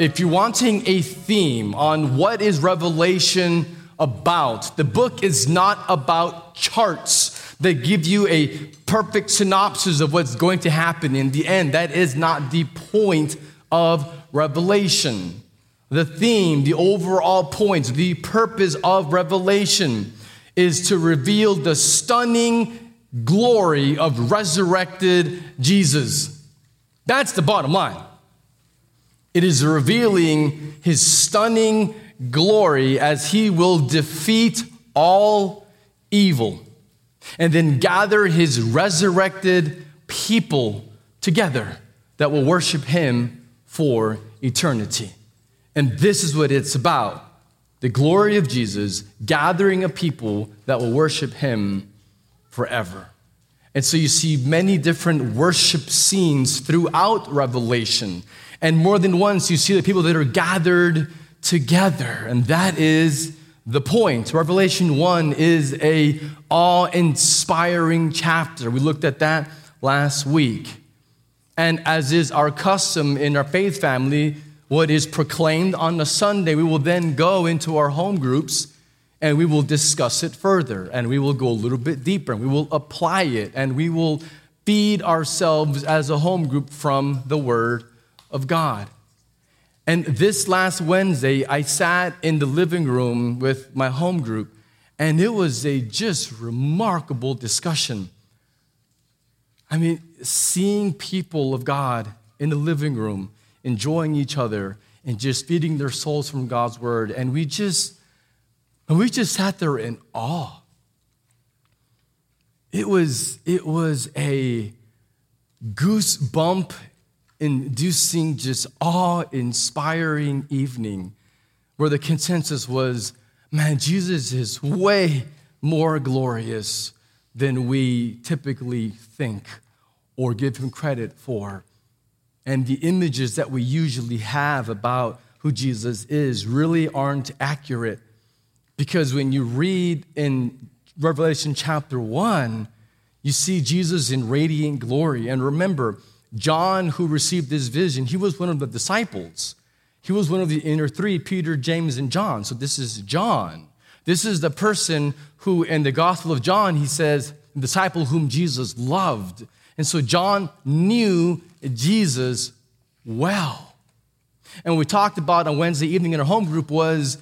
if you're wanting a theme on what is Revelation about, the book is not about charts that give you a perfect synopsis of what's going to happen in the end. That is not the point of Revelation. The theme, the overall point, the purpose of Revelation is to reveal the stunning glory of resurrected Jesus. That's the bottom line. It is revealing his stunning glory as he will defeat all evil and then gather his resurrected people together that will worship him for eternity. And this is what it's about the glory of Jesus, gathering a people that will worship him forever. And so you see many different worship scenes throughout Revelation. And more than once, you see the people that are gathered together. And that is the point. Revelation 1 is a awe-inspiring chapter. We looked at that last week. And as is our custom in our faith family, what is proclaimed on the Sunday, we will then go into our home groups and we will discuss it further and we will go a little bit deeper and we will apply it and we will feed ourselves as a home group from the Word of God. And this last Wednesday, I sat in the living room with my home group, and it was a just remarkable discussion. I mean, seeing people of God in the living room enjoying each other and just feeding their souls from God's word. And we just, and we just sat there in awe. It was, it was a goosebump inducing, just awe inspiring evening where the consensus was man, Jesus is way more glorious than we typically think or give him credit for and the images that we usually have about who Jesus is really aren't accurate. Because when you read in Revelation chapter 1, you see Jesus in radiant glory. And remember, John, who received this vision, he was one of the disciples. He was one of the inner three Peter, James, and John. So this is John. This is the person who, in the Gospel of John, he says, disciple whom Jesus loved. And so John knew Jesus well. And we talked about on Wednesday evening in our home group was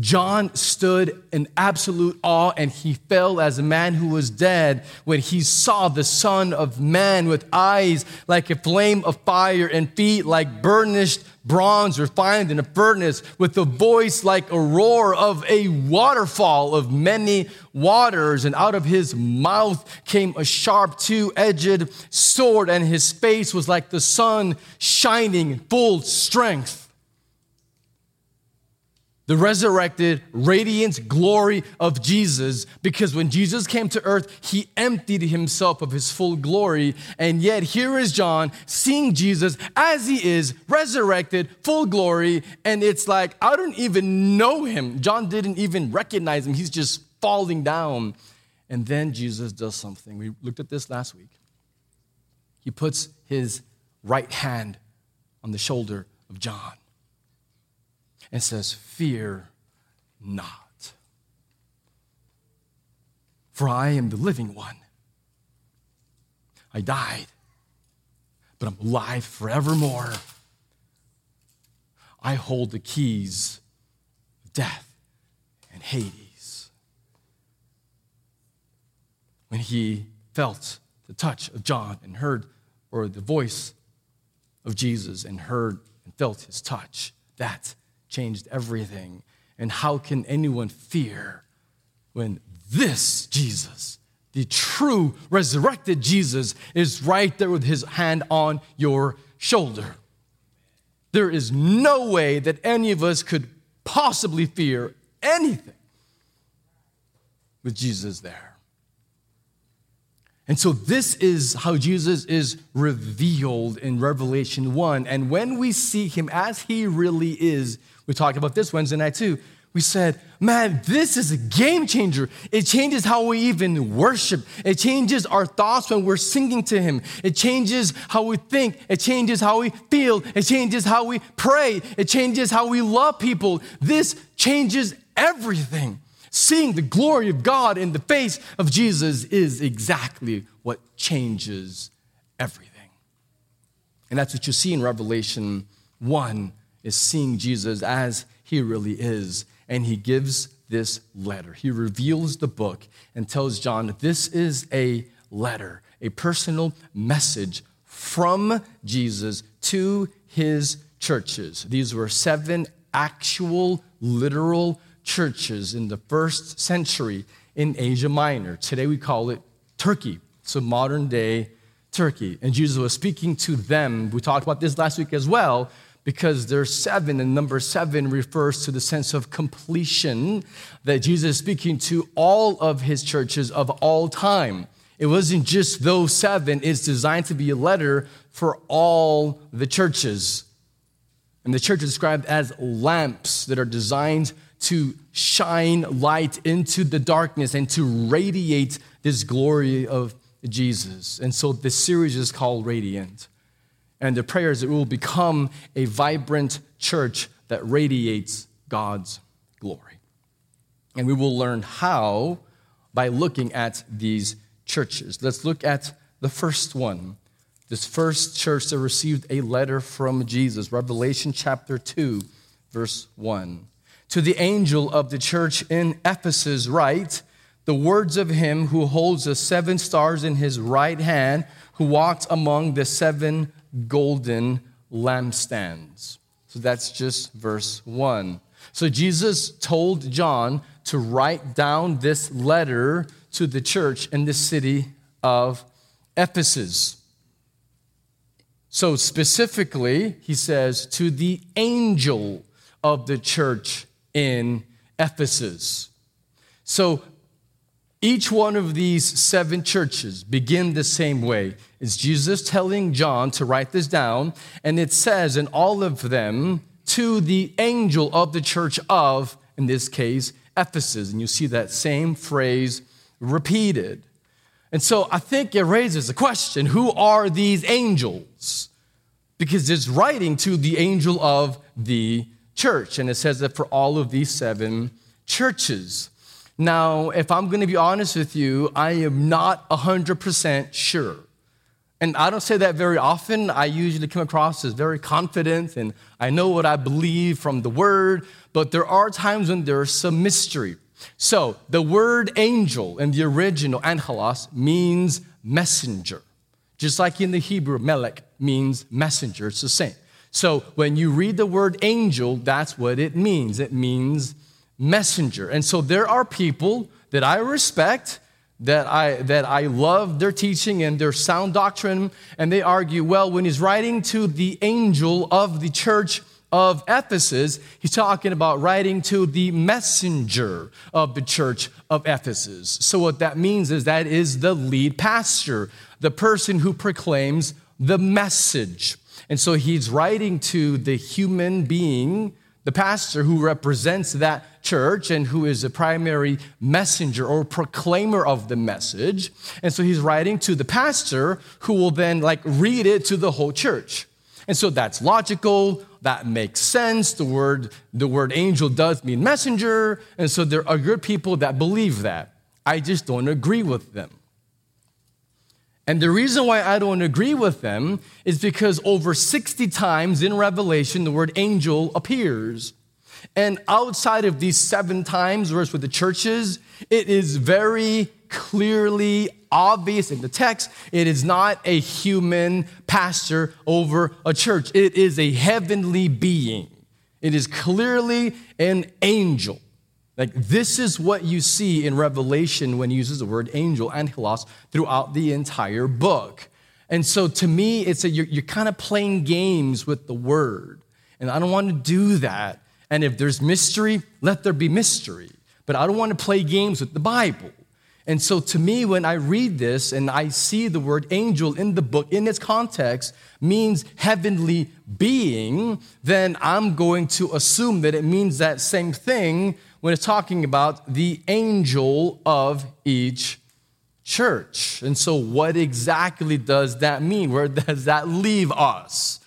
John stood in absolute awe and he fell as a man who was dead when he saw the Son of Man with eyes like a flame of fire and feet like burnished bronze refined in a furnace, with a voice like a roar of a waterfall of many waters. And out of his mouth came a sharp two edged sword, and his face was like the sun shining full strength the resurrected, radiant glory of Jesus, because when Jesus came to earth, he emptied himself of his full glory. And yet, here is John seeing Jesus as he is, resurrected, full glory. And it's like, I don't even know him. John didn't even recognize him. He's just falling down. And then Jesus does something. We looked at this last week. He puts his right hand on the shoulder of John and says, Fear not. For I am the living one. I died, but I'm alive forevermore. I hold the keys of death and Hades. When he felt the touch of John and heard, or the voice of Jesus and heard and felt his touch, that changed everything. And how can anyone fear when this Jesus, the true resurrected Jesus, is right there with his hand on your shoulder? There is no way that any of us could possibly fear anything with Jesus there. And so, this is how Jesus is revealed in Revelation 1. And when we see him as he really is, we talked about this Wednesday night too. we said, man, this is a game changer. It changes how we even worship. It changes our thoughts when we're singing to Him. It changes how we think. It changes how we feel. It changes how we pray. It changes how we love people. This changes everything. Seeing the glory of God in the face of Jesus is exactly what changes everything. And that's what you see in Revelation 1 is seeing Jesus as he really is and he gives this letter. He reveals the book and tells John, This is a letter, a personal message from Jesus to his churches. These were seven actual, literal churches in the first century in Asia Minor. Today we call it Turkey. So modern day Turkey. And Jesus was speaking to them. We talked about this last week as well because there's seven, and number seven refers to the sense of completion that Jesus is speaking to all of his churches of all time. It wasn't just those seven, it's designed to be a letter for all the churches. And the church is described as lamps that are designed to shine light into the darkness and to radiate this glory of Jesus. And so this series is called Radiant. And the prayer is that we will become a vibrant church that radiates God's glory. And we will learn how by looking at these churches. Let's look at the first one. This first church that received a letter from Jesus, Revelation chapter 2, verse 1. To the angel of the church in Ephesus, write the words of him who holds the seven stars in his right hand, who walked among the seven golden lampstands. So that's just verse 1. So Jesus told John to write down this letter to the church in the city of Ephesus. So specifically, he says, to the angel of the church in Ephesus. So each one of these seven churches begin the same way. It's Jesus telling John to write this down, and it says in all of them, to the angel of the church of, in this case, Ephesus. And you see that same phrase repeated. And so I think it raises a question who are these angels? Because it's writing to the angel of the church, and it says that for all of these seven churches. Now, if I'm going to be honest with you, I am not 100% sure. And I don't say that very often. I usually come across as very confident and I know what I believe from the word, but there are times when there's some mystery. So, the word angel in the original, angelos, means messenger. Just like in the Hebrew, malak means messenger. It's the same. So, when you read the word angel, that's what it means. It means messenger. And so there are people that I respect, that I, that I love their teaching and their sound doctrine, and they argue, well, when he's writing to the angel of the church of Ephesus, he's talking about writing to the messenger of the church of Ephesus. So, what that means is that is the lead pastor, the person who proclaims the message. And so he's writing to the human being the pastor who represents that church and who is a primary messenger or proclaimer of the message. And so he's writing to the pastor who will then like read it to the whole church. And so that's logical, that makes sense. The word the word angel does mean messenger, and so there are good people that believe that. I just don't agree with them. And the reason why I don't agree with them is because over 60 times in Revelation, the word angel appears. And outside of these seven times, whereas with the churches, it is very clearly obvious in the text. It is not a human pastor over a church, it is a heavenly being. It is clearly an angel. Like, this is what you see in Revelation when he uses the word angel, and angelos, throughout the entire book. And so to me, it's a, you're, you're kind of playing games with the word. And I don't want to do that. And if there's mystery, let there be mystery. But I don't want to play games with the Bible. And so, to me, when I read this and I see the word angel in the book in its context means heavenly being, then I'm going to assume that it means that same thing when it's talking about the angel of each church. And so, what exactly does that mean? Where does that leave us?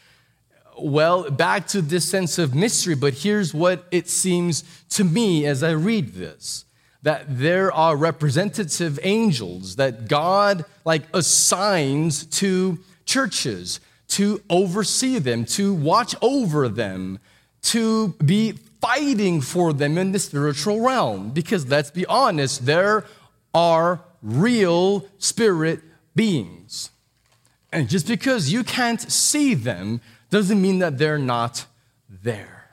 Well, back to this sense of mystery, but here's what it seems to me as I read this that there are representative angels that God like assigns to churches to oversee them, to watch over them, to be fighting for them in the spiritual realm. Because let's be honest, there are real spirit beings. And just because you can't see them doesn't mean that they're not there.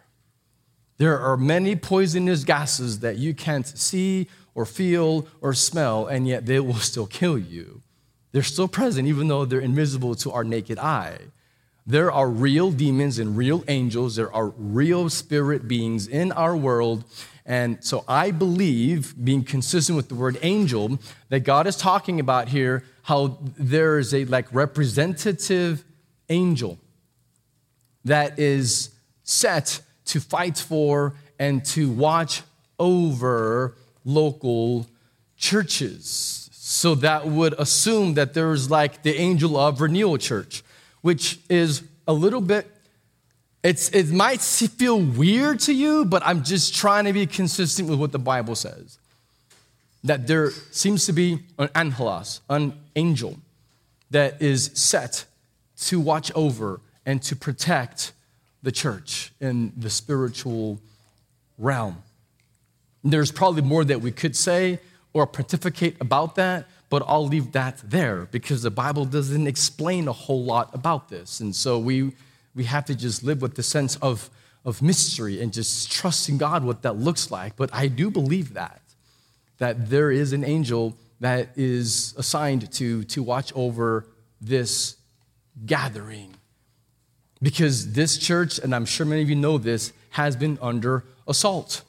There are many poisonous gases that you can't see or feel or smell, and yet they will still kill you. They're still present, even though they're invisible to our naked eye. There are real demons and real angels. There are real spirit beings in our world. And so I believe, being consistent with the word angel, that God is talking about here how there is a like representative angel that is set to fight for and to watch over local churches. So that would assume that there's like the angel of renewal church, which is a little bit, it's, it might feel weird to you, but I'm just trying to be consistent with what the Bible says. That there seems to be an angelos, an angel, that is set to watch over and to protect the church in the spiritual realm. There's probably more that we could say or pontificate about that, but I'll leave that there because the Bible doesn't explain a whole lot about this. And so we, we have to just live with the sense of, of mystery and just trusting God what that looks like. But I do believe that, that there is an angel that is assigned to, to watch over this gathering because this church, and I'm sure many of you know this, has been under assault.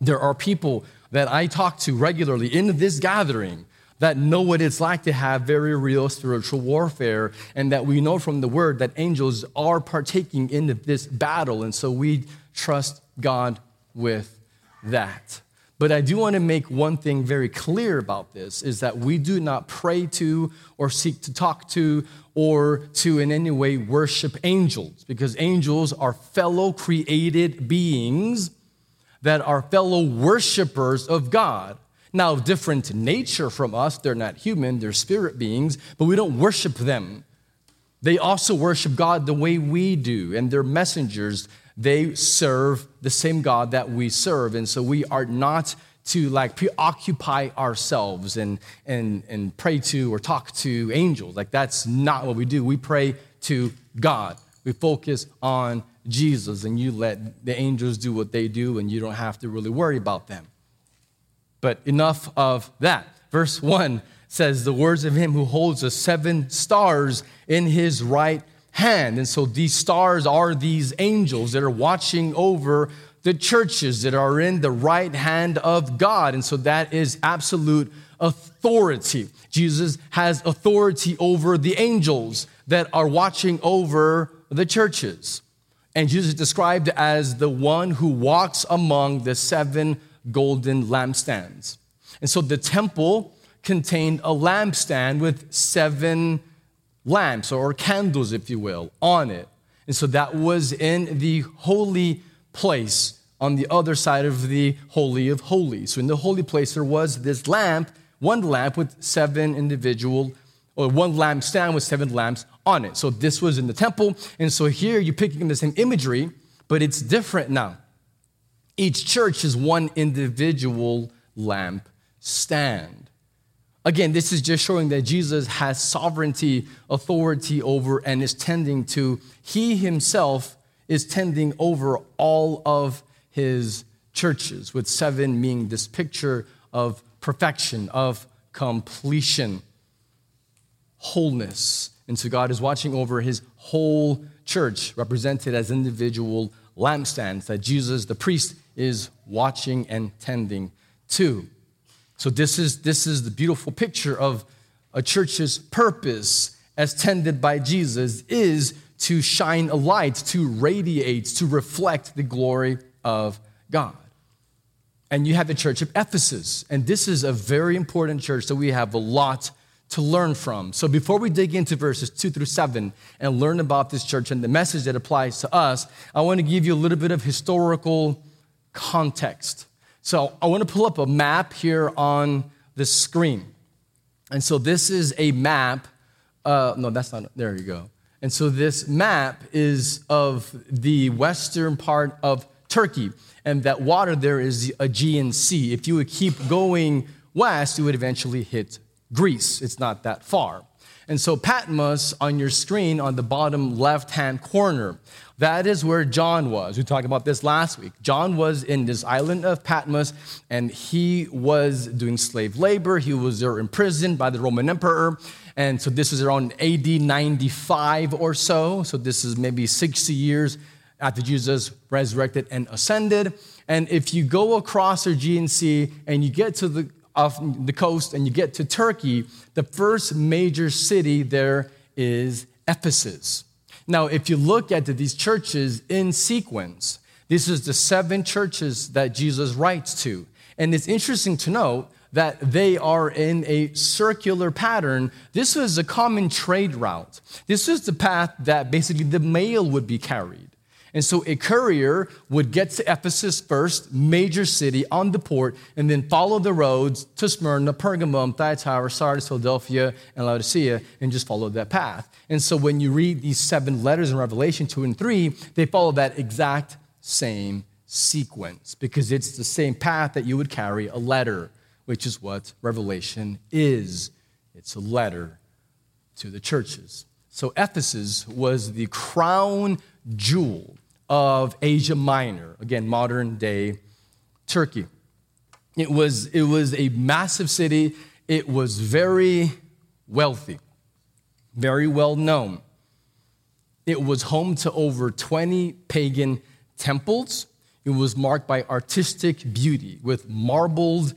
There are people that I talk to regularly in this gathering that know what it's like to have very real spiritual warfare, and that we know from the word that angels are partaking in this battle, and so we trust God with that. But I do want to make one thing very clear about this is that we do not pray to or seek to talk to or to in any way worship angels because angels are fellow created beings that are fellow worshipers of God. Now, different nature from us, they're not human, they're spirit beings, but we don't worship them. They also worship God the way we do, and they're messengers they serve the same God that we serve. And so we are not to like preoccupy ourselves and, and, and pray to or talk to angels. Like that's not what we do. We pray to God. We focus on Jesus and you let the angels do what they do and you don't have to really worry about them. But enough of that. Verse 1 says, The words of him who holds the seven stars in his right hand. And so these stars are these angels that are watching over the churches that are in the right hand of God. And so that is absolute authority. Jesus has authority over the angels that are watching over the churches. And Jesus is described as the one who walks among the seven golden lampstands. And so the temple contained a lampstand with seven lamps or candles, if you will, on it. And so that was in the holy place on the other side of the Holy of Holies. So in the holy place, there was this lamp, one lamp with seven individual, or one lampstand with seven lamps on it. So this was in the temple. And so here you're picking the same imagery, but it's different now. Each church is one individual lamp stand. Again, this is just showing that Jesus has sovereignty, authority over, and is tending to, he himself is tending over all of his churches, with seven being this picture of perfection, of completion, wholeness. And so God is watching over his whole church, represented as individual lampstands that Jesus, the priest, is watching and tending to. So this is this is the beautiful picture of a church's purpose as tended by Jesus is to shine a light, to radiate, to reflect the glory of God. And you have the church of Ephesus. And this is a very important church that we have a lot to learn from. So before we dig into verses two through seven and learn about this church and the message that applies to us, I want to give you a little bit of historical context. So I want to pull up a map here on the screen. And so this is a map. Uh, no, that's not, there you go. And so this map is of the western part of Turkey. And that water there is the Aegean Sea. If you would keep going west, you would eventually hit Greece. It's not that far. And so Patmos on your screen on the bottom left hand corner, that is where John was. We talked about this last week. John was in this island of Patmos and he was doing slave labor. He was there imprisoned by the Roman emperor. And so this is around AD 95 or so. So this is maybe 60 years after Jesus resurrected and ascended. And if you go across the Aegean Sea and you get to the, off the coast and you get to Turkey, the first major city there is Ephesus. Now, if you look at these churches in sequence, this is the seven churches that Jesus writes to. And it's interesting to note that they are in a circular pattern. This was a common trade route. This is the path that basically the mail would be carried. And so a courier would get to Ephesus first, major city on the port, and then follow the roads to Smyrna, Pergamum, Thyatira, Sardis, Philadelphia, and Laodicea, and just follow that path. And so when you read these seven letters in Revelation 2 and 3, they follow that exact same sequence because it's the same path that you would carry a letter, which is what Revelation is. It's a letter to the churches. So Ephesus was the crown jewel of Asia Minor, again, modern day Turkey. It was, it was a massive city. It was very wealthy, very well known. It was home to over 20 pagan temples. It was marked by artistic beauty with marbled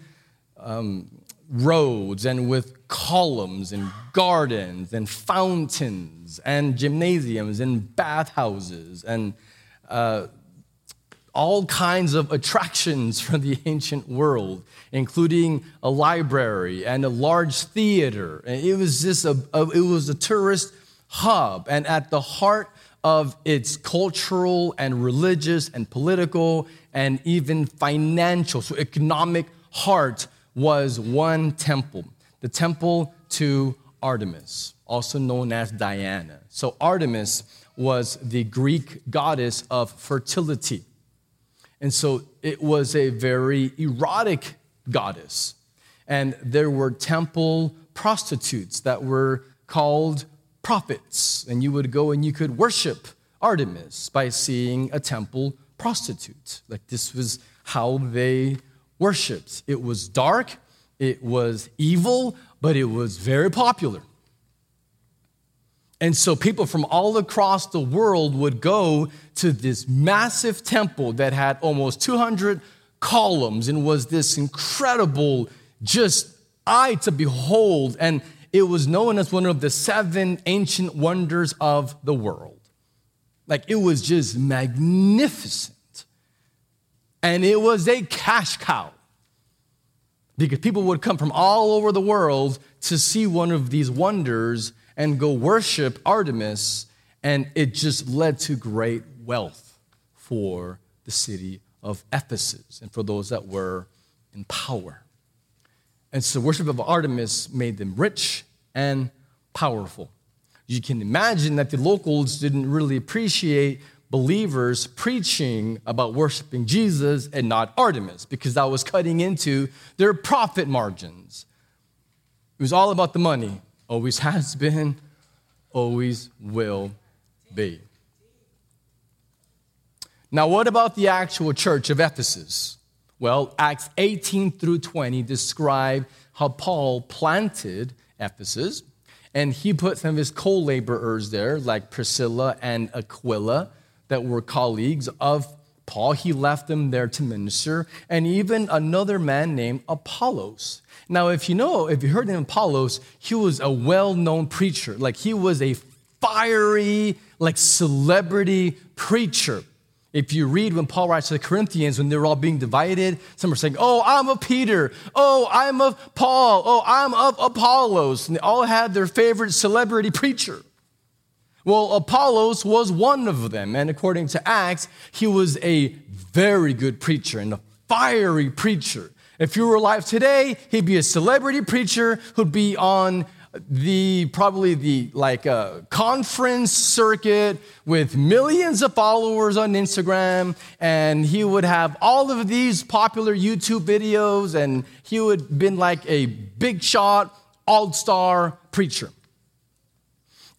um, roads and with columns and gardens and fountains and gymnasiums and bathhouses and uh, all kinds of attractions from the ancient world, including a library and a large theater. And it was just a, a, it was a tourist hub. And at the heart of its cultural and religious and political and even financial, so economic heart was one temple, the temple to Artemis, also known as Diana. So Artemis was the Greek goddess of fertility. And so it was a very erotic goddess. And there were temple prostitutes that were called prophets. And you would go and you could worship Artemis by seeing a temple prostitute. Like this was how they worshiped. It was dark, it was evil, but it was very popular. And so people from all across the world would go to this massive temple that had almost 200 columns and was this incredible, just eye to behold. And it was known as one of the seven ancient wonders of the world. Like it was just magnificent. And it was a cash cow because people would come from all over the world to see one of these wonders and go worship Artemis, and it just led to great wealth for the city of Ephesus and for those that were in power. And so, worship of Artemis made them rich and powerful. You can imagine that the locals didn't really appreciate believers preaching about worshiping Jesus and not Artemis because that was cutting into their profit margins. It was all about the money always has been, always will be. Now, what about the actual church of Ephesus? Well, Acts 18 through 20 describe how Paul planted Ephesus, and he put some of his co laborers there, like Priscilla and Aquila, that were colleagues of Paul, he left them there to minister, and even another man named Apollos. Now, if you know, if you heard him, Apollos, he was a well known preacher. Like he was a fiery, like celebrity preacher. If you read when Paul writes to the Corinthians, when they're all being divided, some are saying, Oh, I'm of Peter. Oh, I'm of Paul. Oh, I'm of Apollos. And they all had their favorite celebrity preacher. Well, Apollos was one of them. And according to Acts, he was a very good preacher and a fiery preacher. If you were alive today, he'd be a celebrity preacher who'd be on the probably the like a uh, conference circuit with millions of followers on Instagram and he would have all of these popular YouTube videos and he would been like a big shot all-star preacher.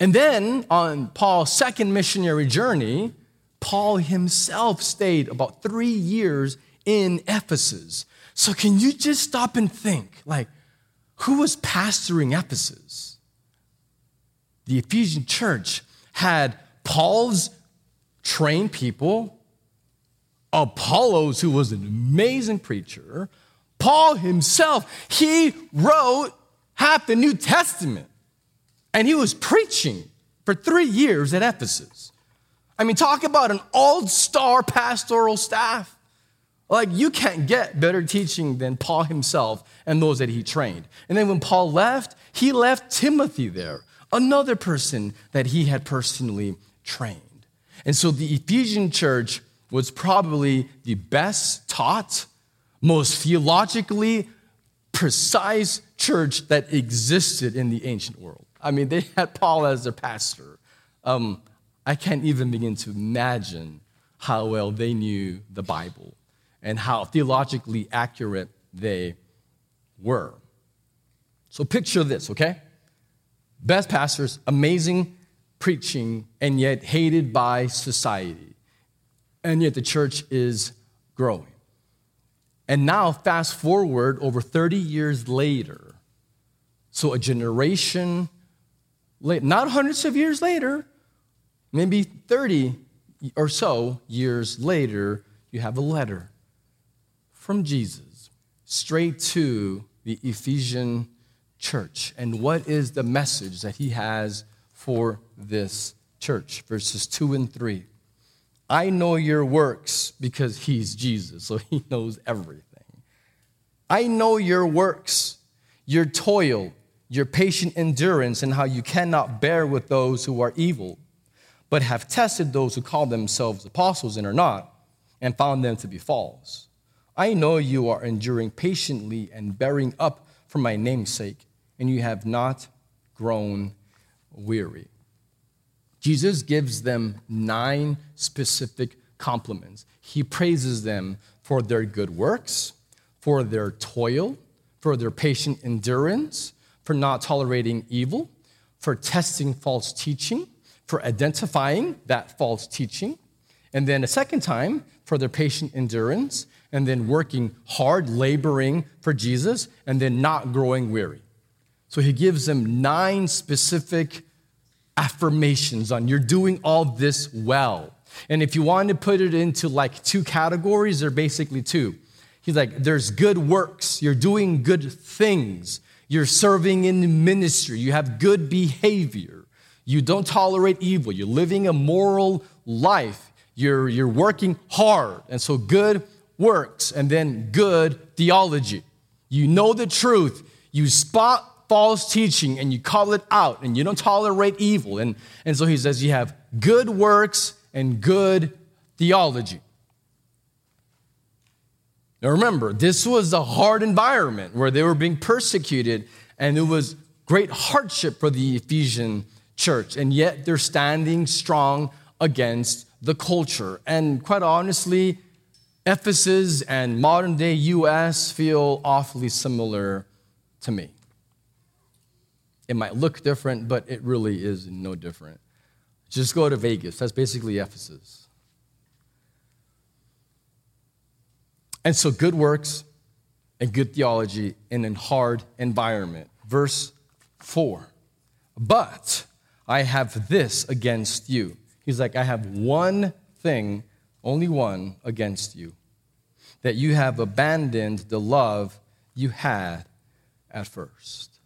And then on Paul's second missionary journey, Paul himself stayed about 3 years in Ephesus. So can you just stop and think like who was pastoring Ephesus? The Ephesian church had Paul's trained people, Apollos, who was an amazing preacher, Paul himself, he wrote half the New Testament. And he was preaching for three years at Ephesus. I mean, talk about an all star pastoral staff. Like, you can't get better teaching than Paul himself and those that he trained. And then when Paul left, he left Timothy there, another person that he had personally trained. And so the Ephesian church was probably the best taught, most theologically precise church that existed in the ancient world. I mean, they had Paul as their pastor. Um, I can't even begin to imagine how well they knew the Bible and how theologically accurate they were. So picture this, okay? Best pastors, amazing preaching, and yet hated by society. And yet the church is growing. And now, fast forward over 30 years later. So, a generation not hundreds of years later, maybe 30 or so years later, you have a letter from Jesus straight to the Ephesian church. And what is the message that he has for this church? Verses 2 and 3. I know your works because he's Jesus, so he knows everything. I know your works, your toil, your patient endurance, and how you cannot bear with those who are evil, but have tested those who call themselves apostles and are not, and found them to be false. I know you are enduring patiently and bearing up for my name's sake, and you have not grown weary. Jesus gives them nine specific compliments. He praises them for their good works, for their toil, for their patient endurance, for not tolerating evil, for testing false teaching, for identifying that false teaching, and then a second time for their patient endurance, and then working hard, laboring for Jesus, and then not growing weary. So he gives them nine specific affirmations on you're doing all this well. And if you want to put it into like two categories, they're basically two. He's like, there's good works, you're doing good things, you're serving in ministry, you have good behavior, you don't tolerate evil, you're living a moral life, you're, you're working hard. And so, good works, and then good theology. You know the truth, you spot false teaching, and you call it out, and you don't tolerate evil. And, and so he says you have good works and good theology. Now remember, this was a hard environment where they were being persecuted, and it was great hardship for the Ephesian church, and yet they're standing strong against the culture. And quite honestly, Ephesus and modern day US feel awfully similar to me. It might look different, but it really is no different. Just go to Vegas. That's basically Ephesus. And so, good works and good theology in a hard environment. Verse 4 But I have this against you. He's like, I have one thing only one against you, that you have abandoned the love you had at first.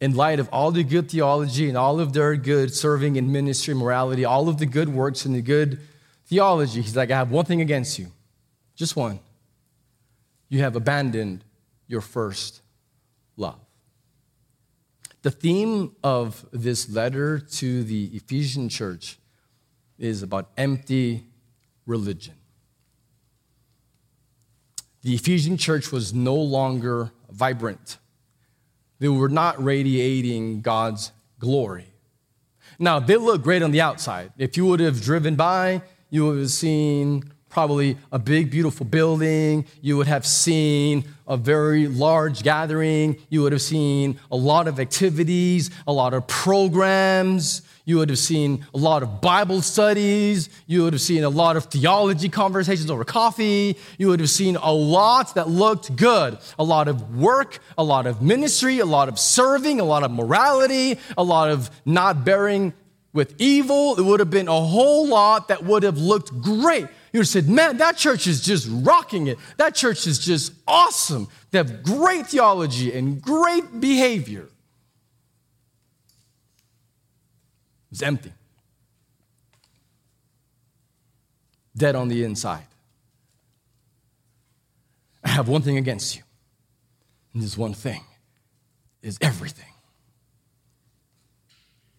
In light of all the good theology and all of their good serving in ministry, morality, all of the good works and the good theology, he's like, I have one thing against you, just one. You have abandoned your first love. The theme of this letter to the Ephesian church is about empty religion. The Ephesian church was no longer vibrant, they were not radiating God's glory. Now, they look great on the outside. If you would have driven by, you would have seen probably a big, beautiful building. You would have seen a very large gathering. You would have seen a lot of activities, a lot of programs. You would have seen a lot of Bible studies. You would have seen a lot of theology conversations over coffee. You would have seen a lot that looked good. A lot of work, a lot of ministry, a lot of serving, a lot of morality, a lot of not bearing with evil. It would have been a whole lot that would have looked great. You would have said, man, that church is just rocking it. That church is just awesome. They have great theology and great behavior. It's empty. Dead on the inside. I have one thing against you. And this one thing is everything.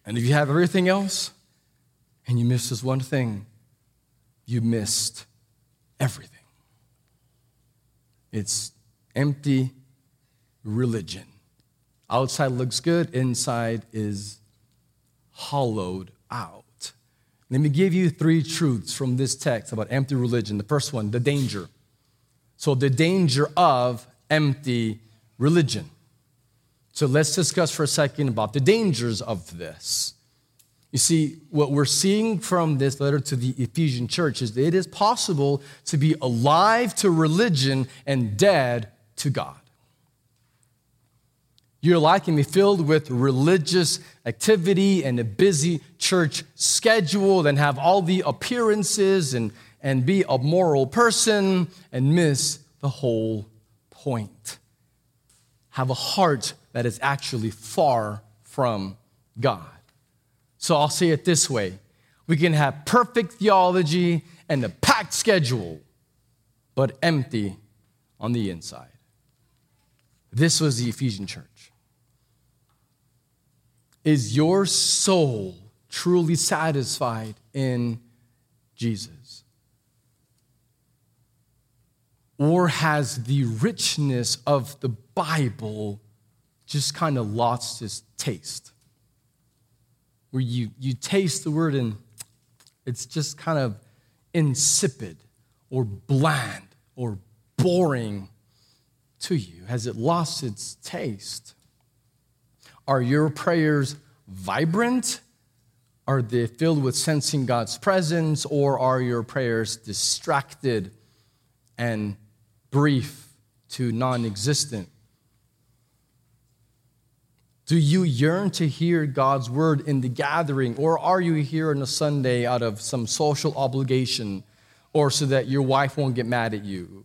And if you have everything else and you miss this one thing, you missed everything. It's empty religion. Outside looks good, inside is hollowed out. Let me give you three truths from this text about empty religion. The first one, the danger. So, the danger of empty religion. So, let's discuss for a second about the dangers of this. You see, what we're seeing from this letter to the Ephesian church is that it is possible to be alive to religion and dead to God. Your life can be filled with religious activity and a busy church schedule, and have all the appearances and, and be a moral person and miss the whole point. Have a heart that is actually far from God. So I'll say it this way we can have perfect theology and a packed schedule, but empty on the inside. This was the Ephesian church. Is your soul truly satisfied in Jesus? Or has the richness of the Bible just kind of lost its taste? Where you, you taste the word and it's just kind of insipid or bland or boring to you? Has it lost its taste? Are your prayers vibrant? Are they filled with sensing God's presence? Or are your prayers distracted and brief to non existent? Do you yearn to hear God's word in the gathering, or are you here on a Sunday out of some social obligation, or so that your wife won't get mad at you?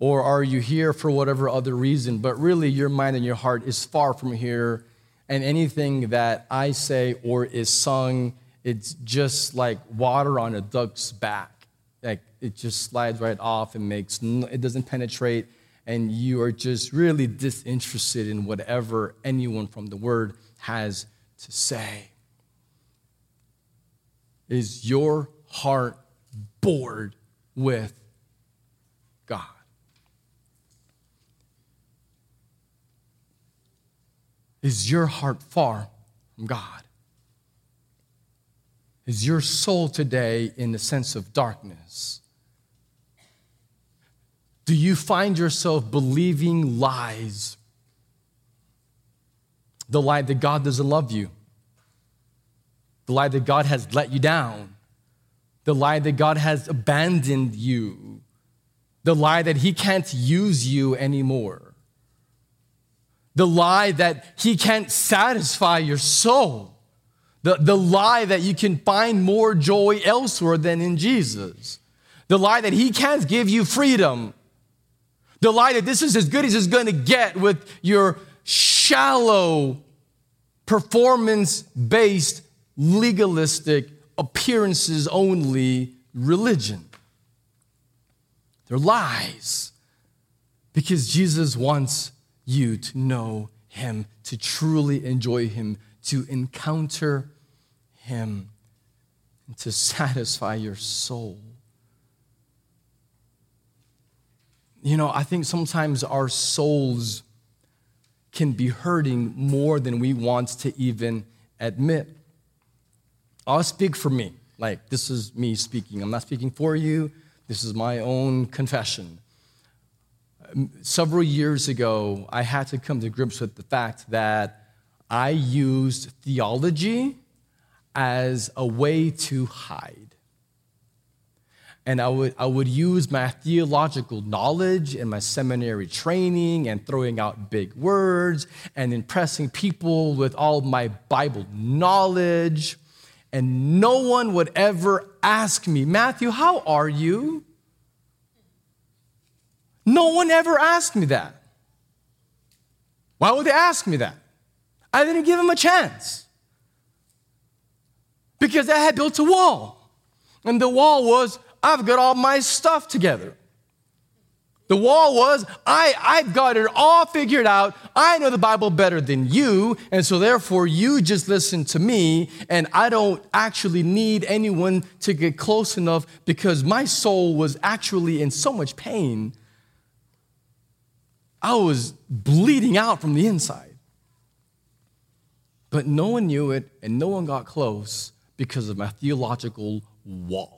Or are you here for whatever other reason, but really your mind and your heart is far from here, and anything that I say or is sung, it's just like water on a duck's back. Like it just slides right off and makes, it doesn't penetrate and you are just really disinterested in whatever anyone from the word has to say. Is your heart bored with God? Is your heart far from God? Is your soul today in the sense of darkness? Do you find yourself believing lies? The lie that God doesn't love you, the lie that God has let you down, the lie that God has abandoned you, the lie that He can't use you anymore, the lie that He can't satisfy your soul, The, the lie that you can find more joy elsewhere than in Jesus. The lie that He can't give you freedom. That this is as good as it's going to get with your shallow, performance based, legalistic, appearances only religion. They're lies. Because Jesus wants you to know Him, to truly enjoy Him, to encounter Him, and to satisfy your soul. You know, I think sometimes our souls can be hurting more than we want to even admit. I'll speak for me. Like, this is me speaking. I'm not speaking for you. This is my own confession. Several years ago, I had to come to grips with the fact that I used theology as a way to hide. And I would, I would use my theological knowledge and my seminary training and throwing out big words and impressing people with all my Bible knowledge and no one would ever ask me, Matthew, how are you? No one ever asked me that. Why would they ask me that? I didn't give them a chance. Because I had built a wall. And the wall was, I've got all my stuff together. The wall was, I, I've got it all figured out. I know the Bible better than you. And so, therefore, you just listen to me. And I don't actually need anyone to get close enough because my soul was actually in so much pain. I was bleeding out from the inside. But no one knew it, and no one got close because of my theological walls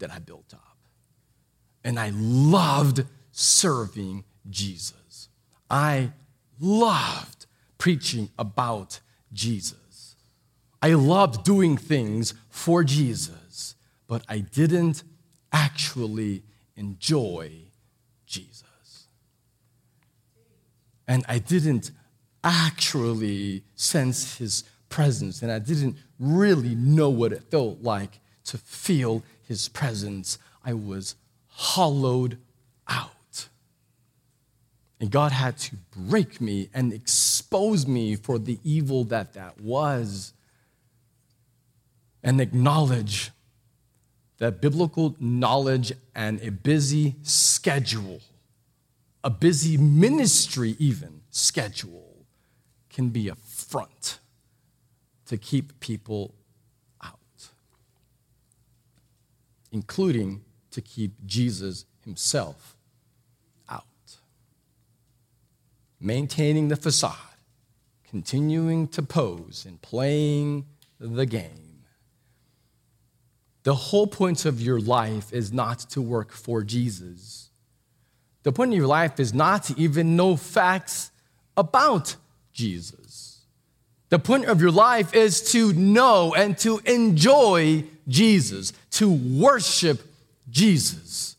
that I built up. And I loved serving Jesus. I loved preaching about Jesus. I loved doing things for Jesus, but I didn't actually enjoy Jesus. And I didn't actually sense his presence, and I didn't really know what it felt like to feel his presence. I was hollowed out. And God had to break me and expose me for the evil that that was and acknowledge that biblical knowledge and a busy schedule, a busy ministry, even schedule, can be a front to keep people out, including to keep Jesus himself out. maintaining the facade, continuing to pose and playing the game. The whole point of your life is not to work for Jesus. The point of your life is not to even know facts about Jesus. The point of your life is to know and to enjoy Jesus, to worship Jesus,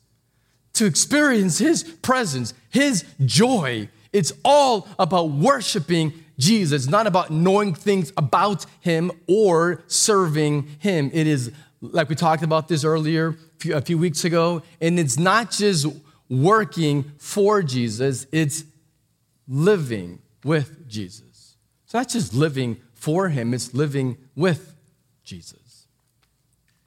to experience His presence, His joy, it's all about worshiping Jesus, not about knowing things about him or serving him. It is, like we talked about this earlier a few weeks ago, and it's not just working for Jesus, it's living with Jesus. It's that's just living for him, it's living with Jesus.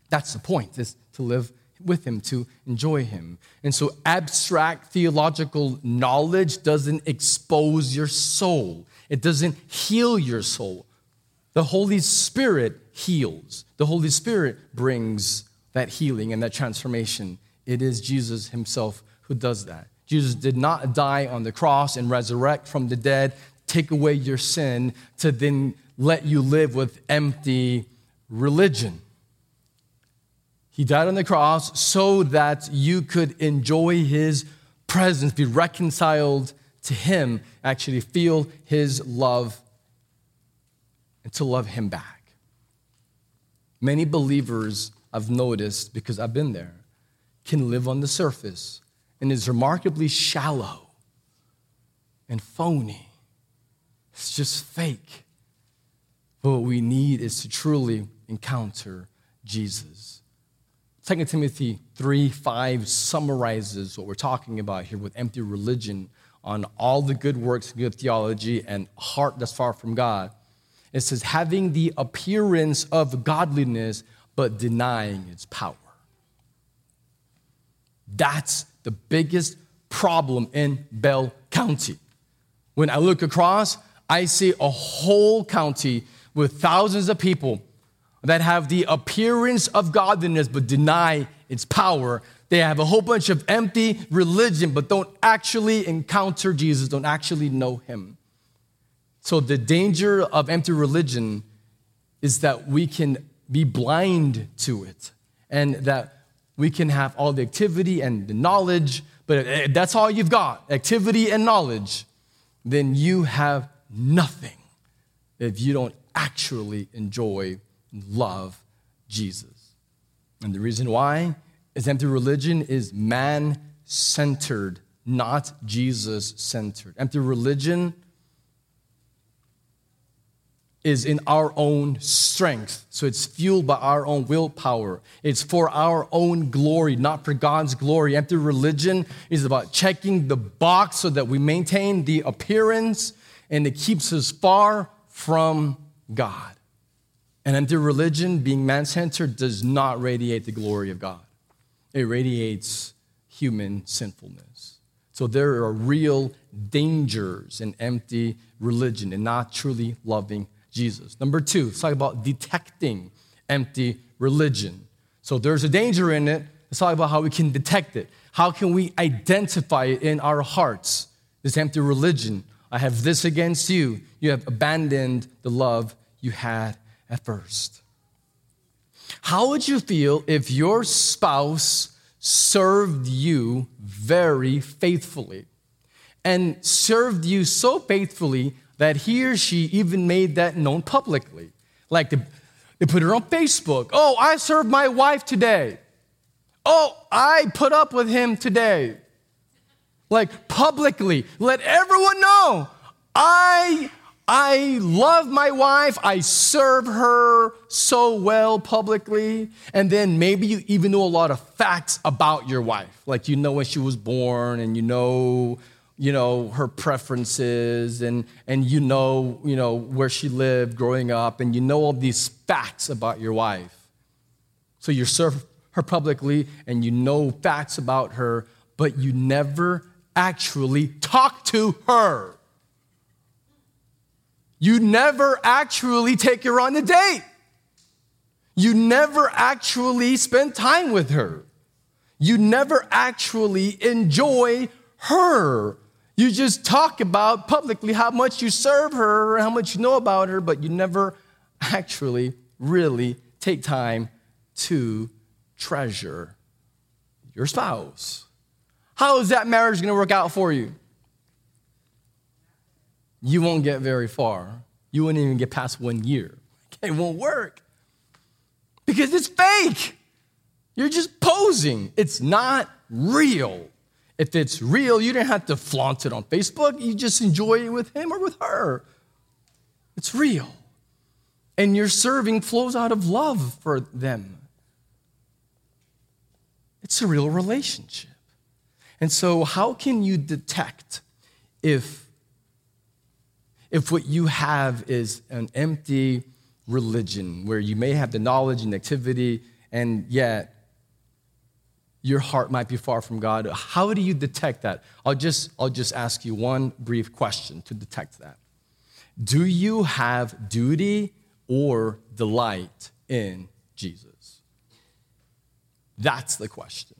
That's the point, is to live with him, to enjoy him. And so, abstract theological knowledge doesn't expose your soul, it doesn't heal your soul. The Holy Spirit heals, the Holy Spirit brings that healing and that transformation. It is Jesus himself who does that. Jesus did not die on the cross and resurrect from the dead, take away your sin to then let you live with empty religion. He died on the cross so that you could enjoy his presence, be reconciled to him, actually feel his love, and to love him back. Many believers I've noticed, because I've been there, can live on the surface and is remarkably shallow and phony. It's just fake. But what we need is to truly encounter Jesus. 2 Timothy 3 5 summarizes what we're talking about here with empty religion on all the good works, good theology, and heart that's far from God. It says, having the appearance of godliness, but denying its power. That's the biggest problem in Bell County. When I look across, I see a whole county with thousands of people that have the appearance of godliness but deny its power. They have a whole bunch of empty religion but don't actually encounter Jesus, don't actually know him. So, the danger of empty religion is that we can be blind to it and that we can have all the activity and the knowledge, but if that's all you've got activity and knowledge then you have nothing if you don't actually enjoy and love Jesus. And the reason why is empty religion is man centered, not Jesus centered. Empty religion is in our own strength. So it's fueled by our own willpower. It's for our own glory, not for God's glory. Empty religion is about checking the box so that we maintain the appearance and it keeps us far from God. And empty religion, being man centered, does not radiate the glory of God, it radiates human sinfulness. So there are real dangers in empty religion and not truly loving Jesus. Number two, let's talk about detecting empty religion. So there's a danger in it. Let's talk about how we can detect it. How can we identify it in our hearts? This empty religion. I have this against you. You have abandoned the love you had at first. How would you feel if your spouse served you very faithfully and served you so faithfully that he or she even made that known publicly. Like they, put it on Facebook. Oh, I served my wife today. Oh, I put up with him today. Like publicly, let everyone know I I love my wife. I serve her so well publicly. And then maybe you even know a lot of facts about your wife. Like you know when she was born and you know you know her preferences and and you know you know where she lived growing up and you know all these facts about your wife so you serve her publicly and you know facts about her but you never actually talk to her. You never actually take her on a date. You never actually spend time with her. You never actually enjoy her. You just talk about publicly how much you serve her, how much you know about her, but you never actually really take time to treasure your spouse. How is that marriage going to work out for you? You won't get very far. You won't even get past one year. It won't work because it's fake. You're just posing, it's not real. If it's real, you don't have to flaunt it on Facebook. You just enjoy it with him or with her. It's real. And your serving flows out of love for them. It's a real relationship. And so, how can you detect if, if what you have is an empty religion where you may have the knowledge and activity, and yet your heart might be far from God. How do you detect that? I'll just, I'll just ask you one brief question to detect that. Do you have duty or delight in Jesus? That's the question.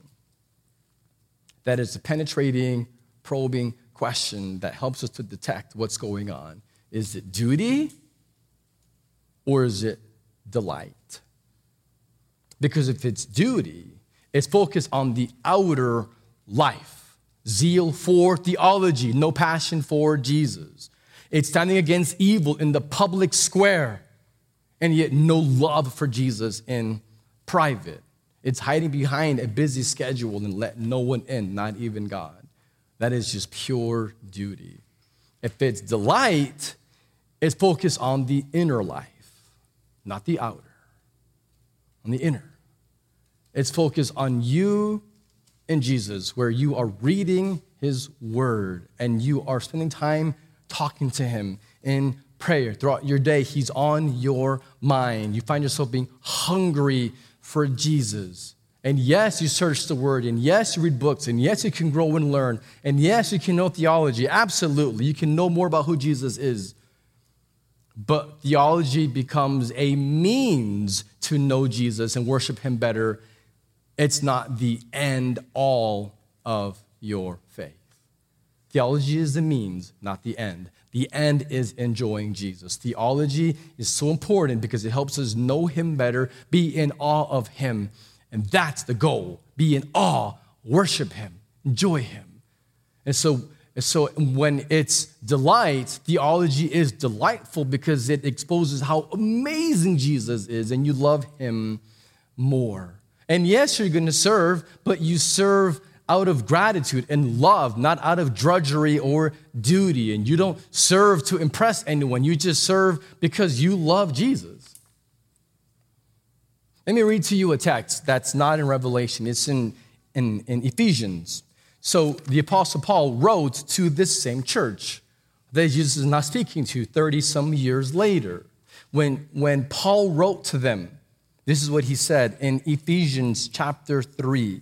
That is a penetrating, probing question that helps us to detect what's going on. Is it duty or is it delight? Because if it's duty, it's focused on the outer life zeal for theology, no passion for Jesus. It's standing against evil in the public square, and yet no love for Jesus in private. It's hiding behind a busy schedule and let no one in, not even God. That is just pure duty. If it's delight, it's focused on the inner life. not the outer, on the inner. It's focused on you and Jesus, where you are reading his word and you are spending time talking to him in prayer throughout your day. He's on your mind. You find yourself being hungry for Jesus. And yes, you search the word, and yes, you read books, and yes, you can grow and learn, and yes, you can know theology. Absolutely. You can know more about who Jesus is. But theology becomes a means to know Jesus and worship him better. It's not the end all of your faith. Theology is the means, not the end. The end is enjoying Jesus. Theology is so important because it helps us know him better, be in awe of him. And that's the goal. Be in awe, worship him, enjoy him. And so so when it's delight, theology is delightful because it exposes how amazing Jesus is and you love him more. And yes, you're going to serve, but you serve out of gratitude and love, not out of drudgery or duty. And you don't serve to impress anyone, you just serve because you love Jesus. Let me read to you a text that's not in Revelation, it's in, in, in Ephesians. So the Apostle Paul wrote to this same church that Jesus is not speaking to 30 some years later. When, when Paul wrote to them, this is what he said in Ephesians chapter 3,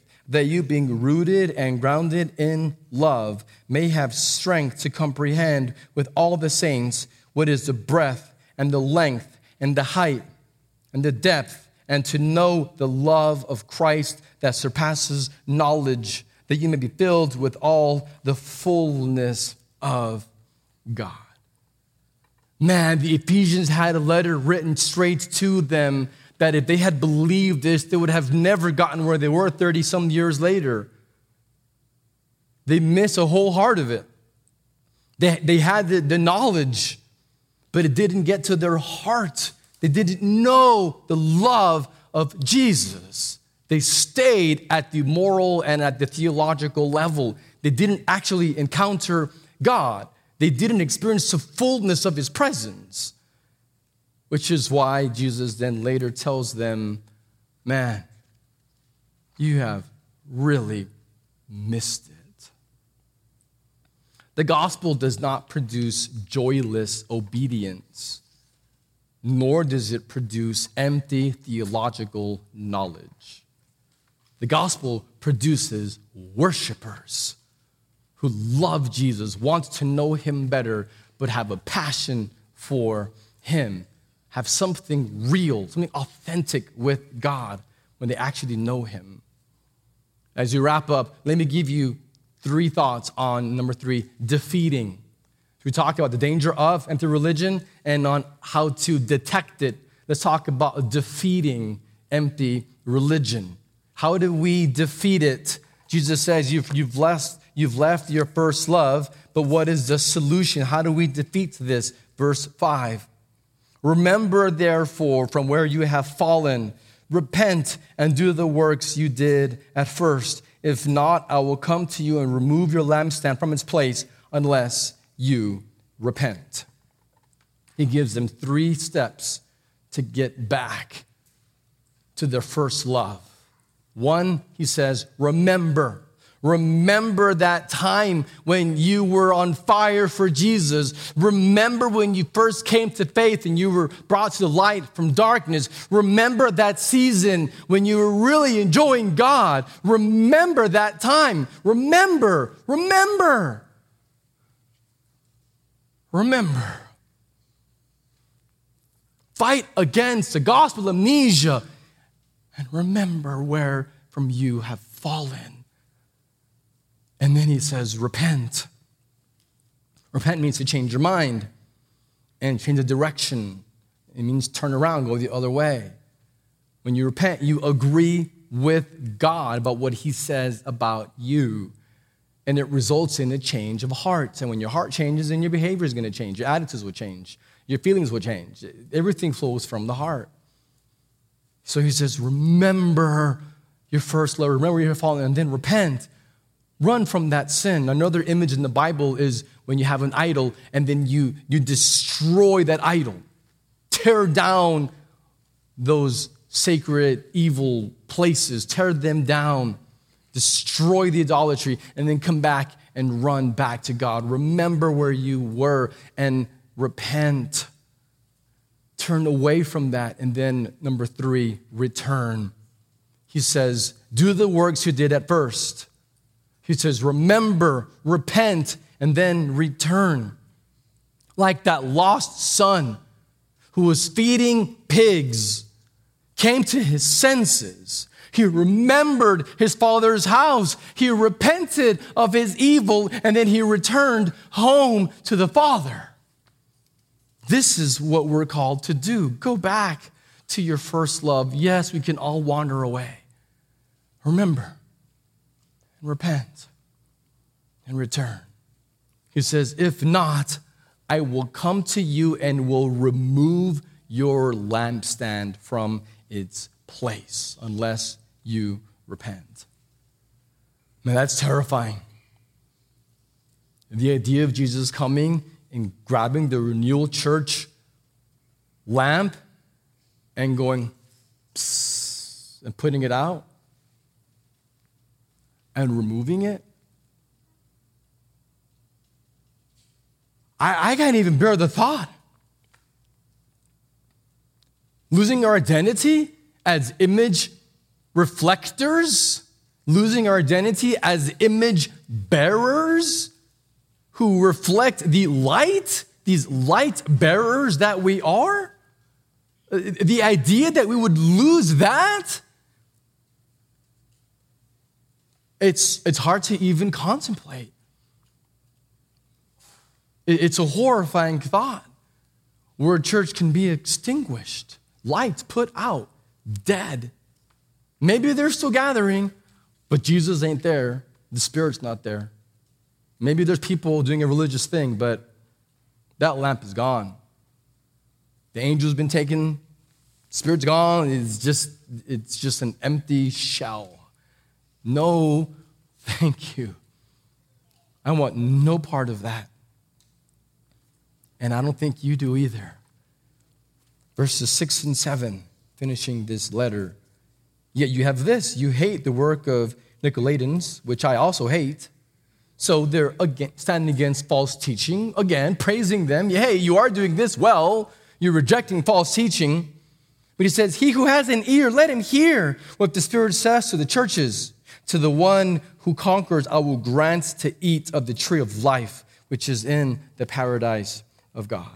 that you, being rooted and grounded in love, may have strength to comprehend with all the saints what is the breadth and the length and the height and the depth, and to know the love of Christ that surpasses knowledge, that you may be filled with all the fullness of God. Man, the Ephesians had a letter written straight to them that if they had believed this, they would have never gotten where they were 30 some years later. They miss a whole heart of it. They, they had the, the knowledge, but it didn't get to their heart. They didn't know the love of Jesus. They stayed at the moral and at the theological level. They didn't actually encounter God. They didn't experience the fullness of his presence, which is why Jesus then later tells them, Man, you have really missed it. The gospel does not produce joyless obedience nor does it produce empty theological knowledge. The gospel produces worshipers who love Jesus, want to know him better, but have a passion for him, have something real, something authentic with God when they actually know him. As you wrap up, let me give you three thoughts on number three defeating we talked about the danger of empty religion and on how to detect it. Let's talk about defeating empty religion. How do we defeat it? Jesus says, You've, you've, left, you've left your first love, but what is the solution? How do we defeat this? Verse 5. Remember, therefore, from where you have fallen, repent and do the works you did at first. If not, I will come to you and remove your lampstand from its place unless you repent. He gives them three steps to get back to their first love. One, he says, remember. Remember that time when you were on fire for Jesus. Remember when you first came to faith and you were brought to the light from darkness. Remember that season when you were really enjoying God. Remember that time. Remember, remember. Remember. Fight against the gospel amnesia and remember where from you have fallen. And then he says, repent. Repent means to change your mind and change the direction It means turn around, go the other way. When you repent, you agree with God about what He says about you. And it results in a change of heart. And when your heart changes, then your behavior is going to change. Your attitudes will change. Your feelings will change. Everything flows from the heart. So he says, Remember your first love, remember your fallen, and then repent. Run from that sin. Another image in the Bible is when you have an idol and then you, you destroy that idol, tear down those sacred evil places, tear them down, destroy the idolatry, and then come back and run back to God. Remember where you were and repent. Turn away from that. And then, number three, return. He says, Do the works you did at first. He says, Remember, repent, and then return. Like that lost son who was feeding pigs came to his senses. He remembered his father's house. He repented of his evil, and then he returned home to the father. This is what we're called to do. Go back to your first love. Yes, we can all wander away. Remember and repent and return. He says, If not, I will come to you and will remove your lampstand from its place unless you repent. Now that's terrifying. The idea of Jesus coming and grabbing the renewal church lamp and going and putting it out and removing it. I, I can't even bear the thought. Losing our identity as image reflectors, losing our identity as image bearers who reflect the light, these light bearers that we are? Uh, the idea that we would lose that? It's, it's hard to even contemplate. It's a horrifying thought where a church can be extinguished, lights put out, dead. Maybe they're still gathering, but Jesus ain't there. The Spirit's not there. Maybe there's people doing a religious thing, but that lamp is gone. The angel's been taken, spirit's gone. It's just, it's just an empty shell. No, thank you. I want no part of that. And I don't think you do either. Verses 6 and 7, finishing this letter. Yet you have this you hate the work of Nicolaitans, which I also hate. So they're again, standing against false teaching, again, praising them. Hey, you are doing this well. You're rejecting false teaching. But he says, He who has an ear, let him hear what the Spirit says to the churches. To the one who conquers, I will grant to eat of the tree of life, which is in the paradise of God.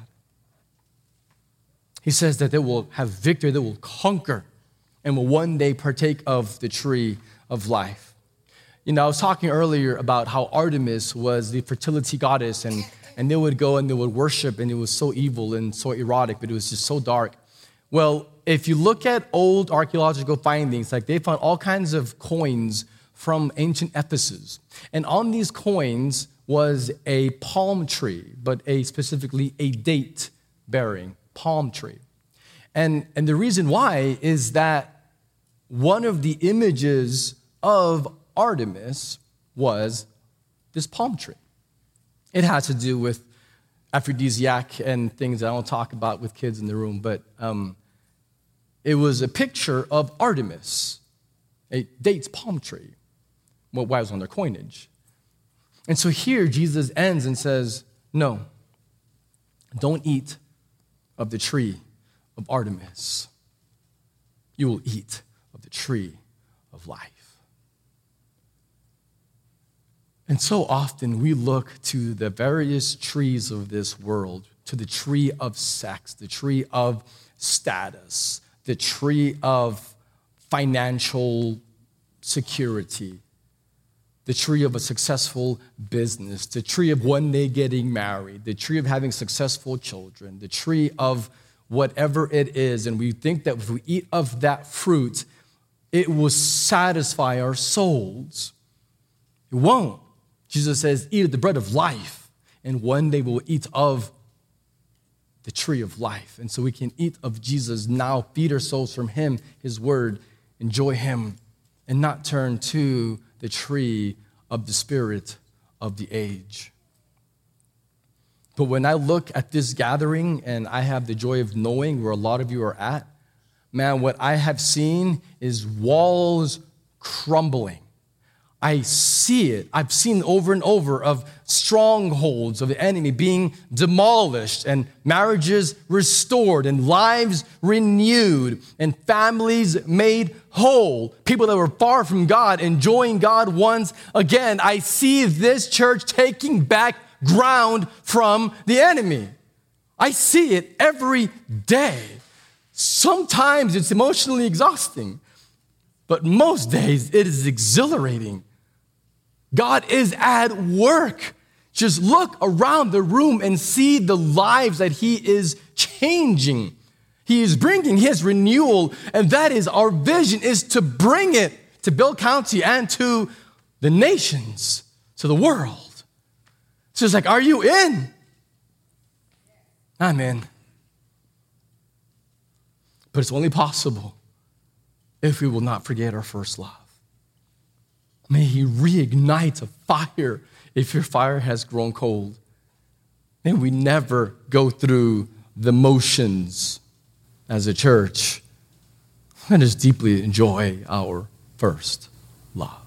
He says that they will have victory, they will conquer, and will one day partake of the tree of life. You know, I was talking earlier about how Artemis was the fertility goddess, and, and they would go and they would worship, and it was so evil and so erotic, but it was just so dark. Well, if you look at old archaeological findings, like they found all kinds of coins from ancient Ephesus. And on these coins was a palm tree, but a specifically a date bearing palm tree. And, and the reason why is that one of the images of Artemis was this palm tree. It has to do with aphrodisiac and things I don't talk about with kids in the room, but um, it was a picture of Artemis, a dates palm tree, what was on their coinage. And so here Jesus ends and says, No, don't eat of the tree of Artemis. You will eat of the tree of life. And so often we look to the various trees of this world, to the tree of sex, the tree of status, the tree of financial security, the tree of a successful business, the tree of one day getting married, the tree of having successful children, the tree of whatever it is, and we think that if we eat of that fruit, it will satisfy our souls. It won't. Jesus says, Eat of the bread of life, and one day we'll eat of the tree of life. And so we can eat of Jesus now, feed our souls from Him, His word, enjoy Him, and not turn to the tree of the spirit of the age. But when I look at this gathering and I have the joy of knowing where a lot of you are at, man, what I have seen is walls crumbling. I see it. I've seen over and over of strongholds of the enemy being demolished and marriages restored and lives renewed and families made whole. People that were far from God enjoying God once again. I see this church taking back ground from the enemy. I see it every day. Sometimes it's emotionally exhausting, but most days it is exhilarating. God is at work. Just look around the room and see the lives that He is changing. He is bringing His renewal, and that is our vision is to bring it to Bell County and to the nations, to the world. So it's like, are you in? I'm in. But it's only possible if we will not forget our first love. May He reignite a fire if your fire has grown cold. May we never go through the motions as a church. Let us deeply enjoy our first love.